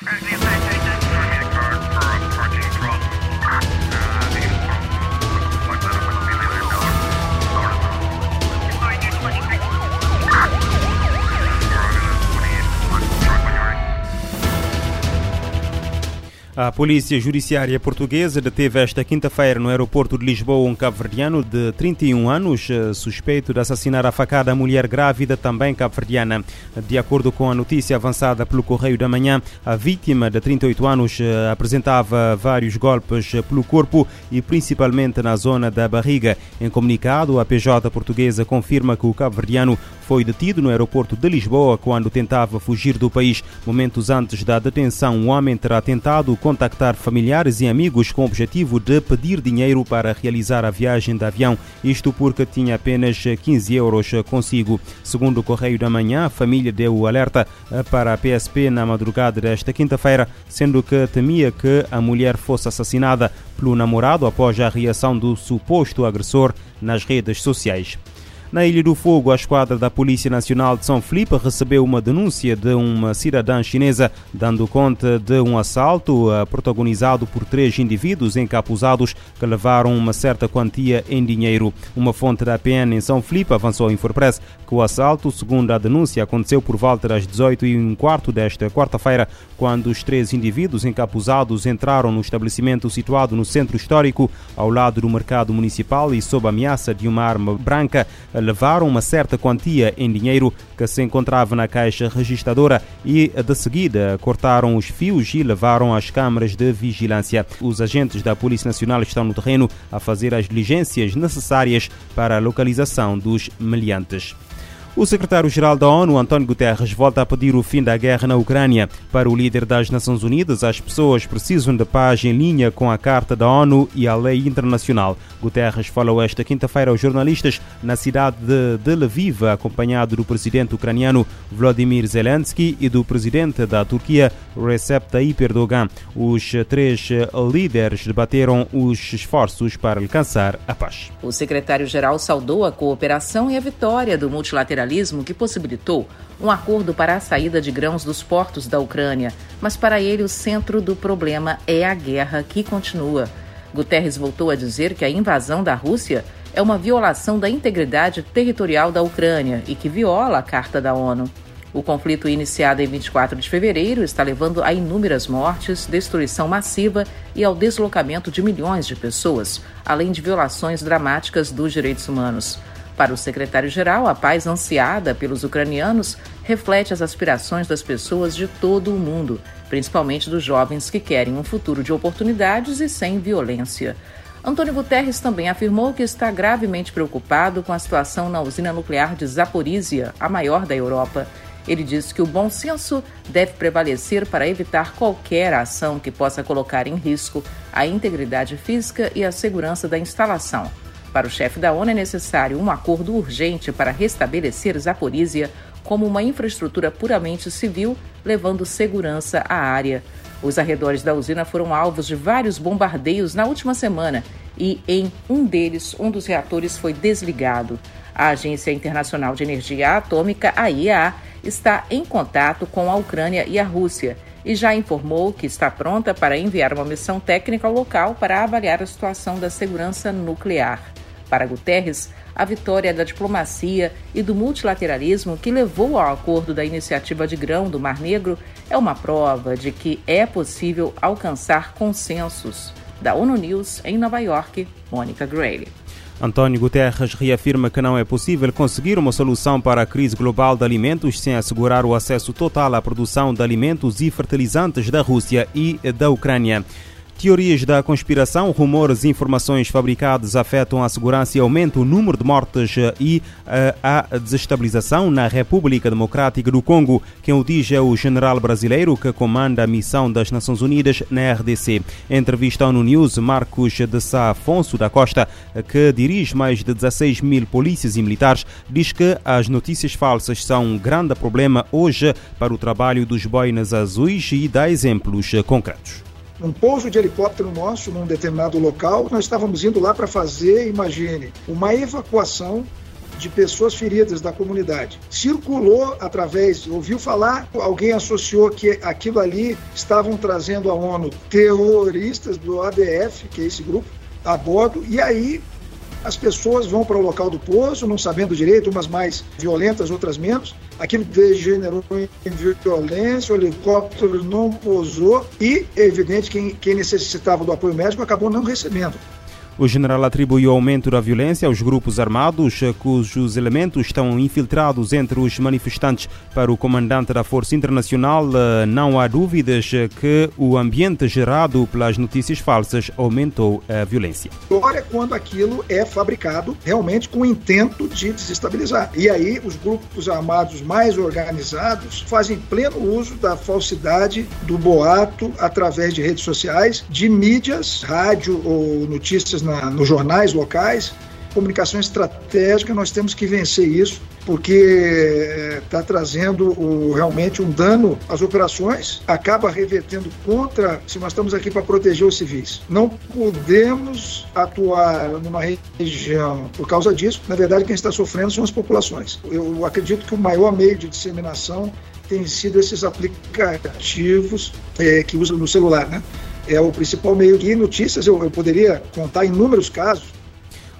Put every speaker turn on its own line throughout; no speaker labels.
Как A Polícia Judiciária Portuguesa deteve esta quinta-feira no aeroporto de Lisboa um cabo-verdiano de 31 anos, eh, suspeito de assassinar a facada a mulher grávida, também cabo-verdiana. De acordo com a notícia avançada pelo Correio da Manhã, a vítima de 38 anos eh, apresentava vários golpes pelo corpo e principalmente na zona da barriga. Em comunicado, a PJ portuguesa confirma que o cabo-verdiano foi detido no aeroporto de Lisboa quando tentava fugir do país. Momentos antes da detenção, o homem terá tentado contactar familiares e amigos com o objetivo de pedir dinheiro para realizar a viagem de avião, isto porque tinha apenas 15 euros consigo. Segundo o Correio da Manhã, a família deu o alerta para a PSP na madrugada desta quinta-feira, sendo que temia que a mulher fosse assassinada pelo namorado após a reação do suposto agressor nas redes sociais. Na Ilha do Fogo, a esquadra da Polícia Nacional de São Felipe recebeu uma denúncia de uma cidadã chinesa dando conta de um assalto uh, protagonizado por três indivíduos encapuzados que levaram uma certa quantia em dinheiro. Uma fonte da PN em São Felipe avançou à Infopress que o assalto, segundo a denúncia, aconteceu por volta das 18 e um quarto desta quarta-feira, quando os três indivíduos encapuzados entraram no estabelecimento situado no centro histórico, ao lado do mercado municipal e sob ameaça de uma arma branca, levaram uma certa quantia em dinheiro que se encontrava na caixa registradora e, de seguida, cortaram os fios e levaram às câmaras de vigilância. Os agentes da Polícia Nacional estão no terreno a fazer as diligências necessárias para a localização dos meliantes. O secretário-geral da ONU, António Guterres, volta a pedir o fim da guerra na Ucrânia. Para o líder das Nações Unidas, as pessoas precisam de paz em linha com a Carta da ONU e a lei internacional. Guterres falou esta quinta-feira aos jornalistas na cidade de Tel Aviv, acompanhado do presidente ucraniano Vladimir Zelensky e do presidente da Turquia Recep Tayyip Erdogan. Os três líderes debateram os esforços para alcançar a paz.
O secretário-geral saudou a cooperação e a vitória do multilateralismo que possibilitou um acordo para a saída de grãos dos portos da Ucrânia, mas para ele o centro do problema é a guerra que continua. Guterres voltou a dizer que a invasão da Rússia é uma violação da integridade territorial da Ucrânia e que viola a Carta da ONU. O conflito iniciado em 24 de fevereiro está levando a inúmeras mortes, destruição massiva e ao deslocamento de milhões de pessoas, além de violações dramáticas dos direitos humanos. Para o secretário-geral, a paz ansiada pelos ucranianos reflete as aspirações das pessoas de todo o mundo, principalmente dos jovens que querem um futuro de oportunidades e sem violência. Antônio Guterres também afirmou que está gravemente preocupado com a situação na usina nuclear de Zaporizhia, a maior da Europa. Ele disse que o bom senso deve prevalecer para evitar qualquer ação que possa colocar em risco a integridade física e a segurança da instalação. Para o chefe da ONU é necessário um acordo urgente para restabelecer Zaporizhia como uma infraestrutura puramente civil, levando segurança à área. Os arredores da usina foram alvos de vários bombardeios na última semana e, em um deles, um dos reatores foi desligado. A Agência Internacional de Energia Atômica, a IEA, está em contato com a Ucrânia e a Rússia e já informou que está pronta para enviar uma missão técnica ao local para avaliar a situação da segurança nuclear. Para Guterres, a vitória da diplomacia e do multilateralismo que levou ao acordo da iniciativa de grão do Mar Negro é uma prova de que é possível alcançar consensos. Da ONU News, em Nova York, Mônica Grayle.
António Guterres reafirma que não é possível conseguir uma solução para a crise global de alimentos sem assegurar o acesso total à produção de alimentos e fertilizantes da Rússia e da Ucrânia. Teorias da conspiração, rumores e informações fabricadas afetam a segurança e aumentam o número de mortes e uh, a desestabilização na República Democrática do Congo. Quem o diz é o general brasileiro que comanda a missão das Nações Unidas na RDC. Entrevista ao News, Marcos de Sá Afonso da Costa, que dirige mais de 16 mil polícias e militares, diz que as notícias falsas são um grande problema hoje para o trabalho dos boinas azuis e dá exemplos concretos
um pouso de helicóptero nosso num determinado local. Nós estávamos indo lá para fazer, imagine, uma evacuação de pessoas feridas da comunidade. Circulou através, ouviu falar, alguém associou que aquilo ali estavam trazendo à ONU terroristas do ADF, que é esse grupo, a bordo, e aí as pessoas vão para o local do poço, não sabendo direito, umas mais violentas, outras menos. Aquilo degenerou em violência, o helicóptero não pousou e, é evidente, quem, quem necessitava do apoio médico acabou não recebendo.
O general atribuiu o aumento da violência aos grupos armados, cujos elementos estão infiltrados entre os manifestantes. Para o comandante da Força Internacional, eh, não há dúvidas que o ambiente gerado pelas notícias falsas aumentou a violência.
Agora é quando aquilo é fabricado realmente com o intento de desestabilizar. E aí os grupos armados mais organizados fazem pleno uso da falsidade, do boato, através de redes sociais, de mídias, rádio ou notícias na, nos jornais locais, comunicação estratégica, nós temos que vencer isso, porque está trazendo o, realmente um dano às operações, acaba revertendo contra, se nós estamos aqui para proteger os civis. Não podemos atuar numa região por causa disso. Na verdade, quem está sofrendo são as populações. Eu acredito que o maior meio de disseminação tem sido esses aplicativos é, que usam no celular, né? É o principal meio de notícias. Eu, eu poderia contar inúmeros casos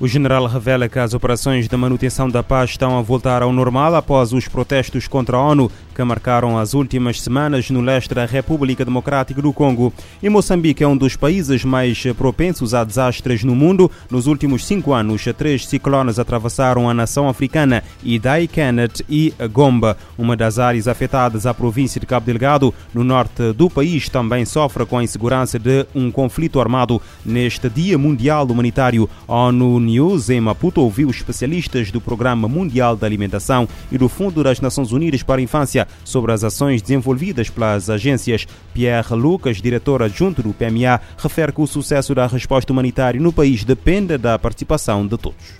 o general revela que as operações de manutenção da paz estão a voltar ao normal após os protestos contra a ONU que marcaram as últimas semanas no leste da República Democrática do Congo. E Moçambique é um dos países mais propensos a desastres no mundo. Nos últimos cinco anos, três ciclones atravessaram a nação africana, Idai, Kenneth e Gomba. Uma das áreas afetadas, a província de Cabo Delgado, no norte do país, também sofre com a insegurança de um conflito armado. Neste Dia Mundial Humanitário, a ONU News em Maputo ouviu especialistas do Programa Mundial da Alimentação e do Fundo das Nações Unidas para a Infância sobre as ações desenvolvidas pelas agências. Pierre Lucas, diretor adjunto do PMA, refere que o sucesso da resposta humanitária no país depende da participação de todos.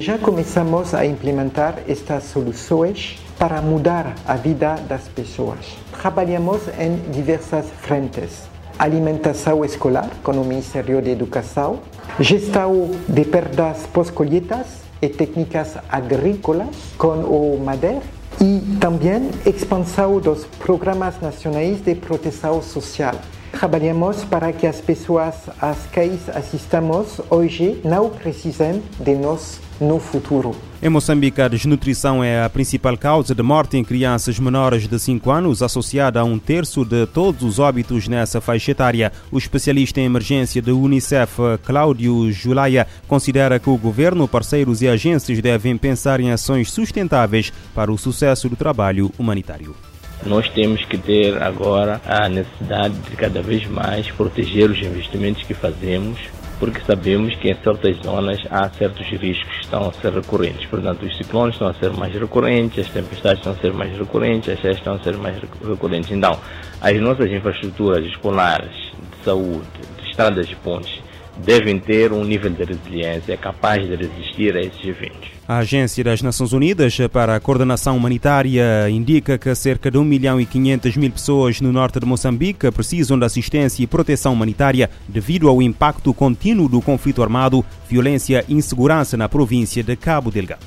Já começamos a implementar estas soluções para mudar a vida das pessoas. Trabalhamos em diversas frentes alimentação escolar com o Ministério da Educação, gestão de perdas pós-colheitas e técnicas agrícolas com o MADER e também expansão dos programas nacionais de proteção social. Trabalhamos para que as pessoas às quais assistamos hoje não precisem de nós no futuro.
Em Moçambique, a desnutrição é a principal causa de morte em crianças menores de 5 anos, associada a um terço de todos os óbitos nessa faixa etária. O especialista em emergência da Unicef, Cláudio Julaia, considera que o governo, parceiros e agências devem pensar em ações sustentáveis para o sucesso do trabalho humanitário.
Nós temos que ter agora a necessidade de cada vez mais proteger os investimentos que fazemos porque sabemos que em certas zonas há certos riscos que estão a ser recorrentes. Portanto, os ciclones estão a ser mais recorrentes, as tempestades estão a ser mais recorrentes, as cheias estão a ser mais recorrentes. Então, as nossas infraestruturas escolares, de saúde, de estradas e pontes, devem ter um nível de resiliência capaz de resistir a esses eventos.
A Agência das Nações Unidas para a Coordenação Humanitária indica que cerca de 1 milhão e 500 mil pessoas no norte de Moçambique precisam de assistência e proteção humanitária devido ao impacto contínuo do conflito armado, violência e insegurança na província de Cabo Delgado.